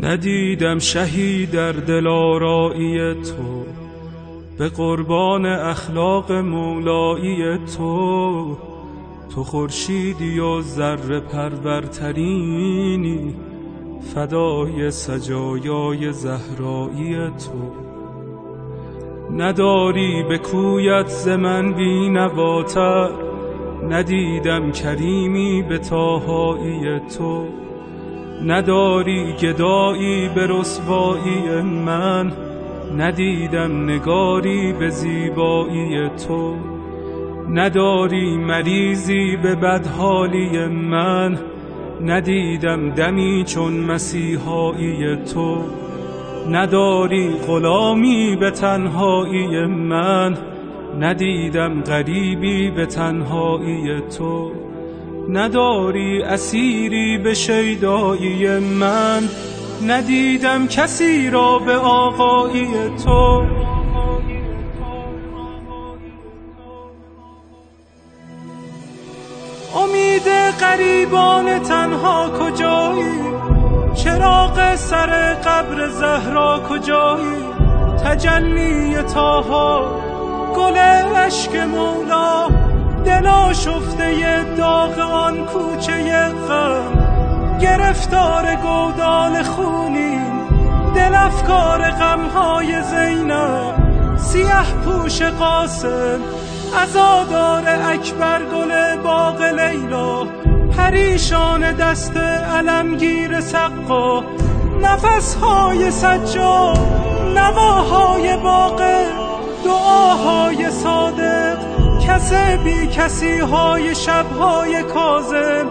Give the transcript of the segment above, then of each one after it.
ندیدم شهی در دلارایی تو به قربان اخلاق مولایی تو. تو خورشیدی و ذره پرورترینی فدای سجایای زهرایی تو. نداری به کویت ز من بی نواتر ندیدم کریمی به تاهایی تو. نداری گدایی به رسوایی من ندیدم نگاری به زیبایی تو. نداری مریضی به بدحالی من ندیدم دمی چون مسیحایی تو. نداری غلامی به تنهایی من ندیدم غریبی به تنهایی تو. نداری اسیری به شیدایی من. ندیدم کسی را به آقایی تو. امید غریبان تنها کجایی؟ چراغ سر قبر زهرا کجایی؟ تجلی تاها گل عشق مولا. دلا شفته داغ آن کوچه غم گرفتار گودال خونی دل افکار غمهای زینب. سیه پوش قاسم ازادار اکبر گل باغ لیلا. پریشان دست علمگیر سقا. نفسهای سجاد نواهای باغ دعاهای صادق کس بی کسی های شبهای کازم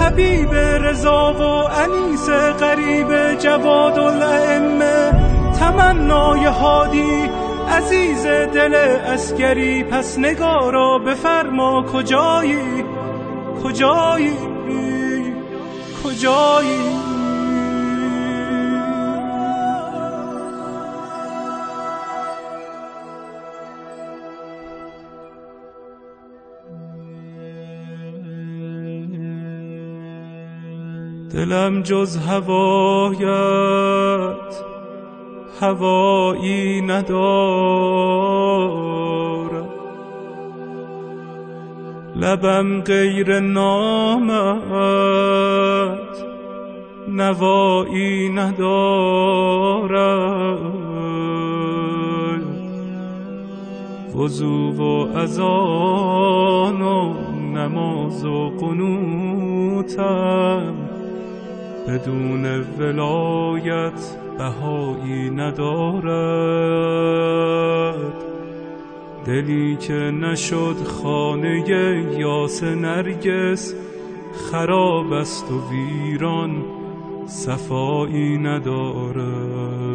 حبیب رضا و انیس غریب جواد الائمه. تمنای هادی عزیز دل اسگری. پس نگارا بفرما کجایی؟ کجایی؟ کجایی؟ دلم جز هوایت هوایی ندارد لبم غیر نامت نوایی ندارد وضو و اذان و نماز و قنوتم. بدون ولایت بهایی ندارد. دلی که نشد خانه یاس نرگس خراب است و ویران صفایی ندارد.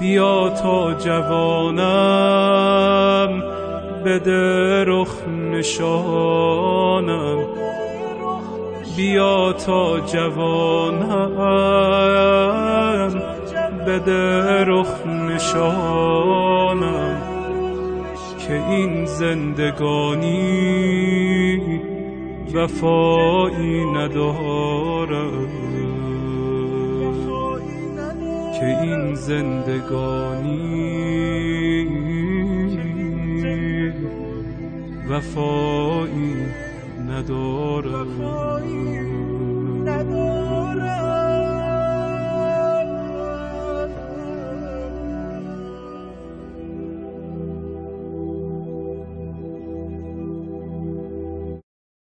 بیا تا جوانم بده رخ نشانم. بیا تا جوانم. بده رخ نشانم. که این زندگانی وفایی ندارم. که این زندگانی وفایی ندارم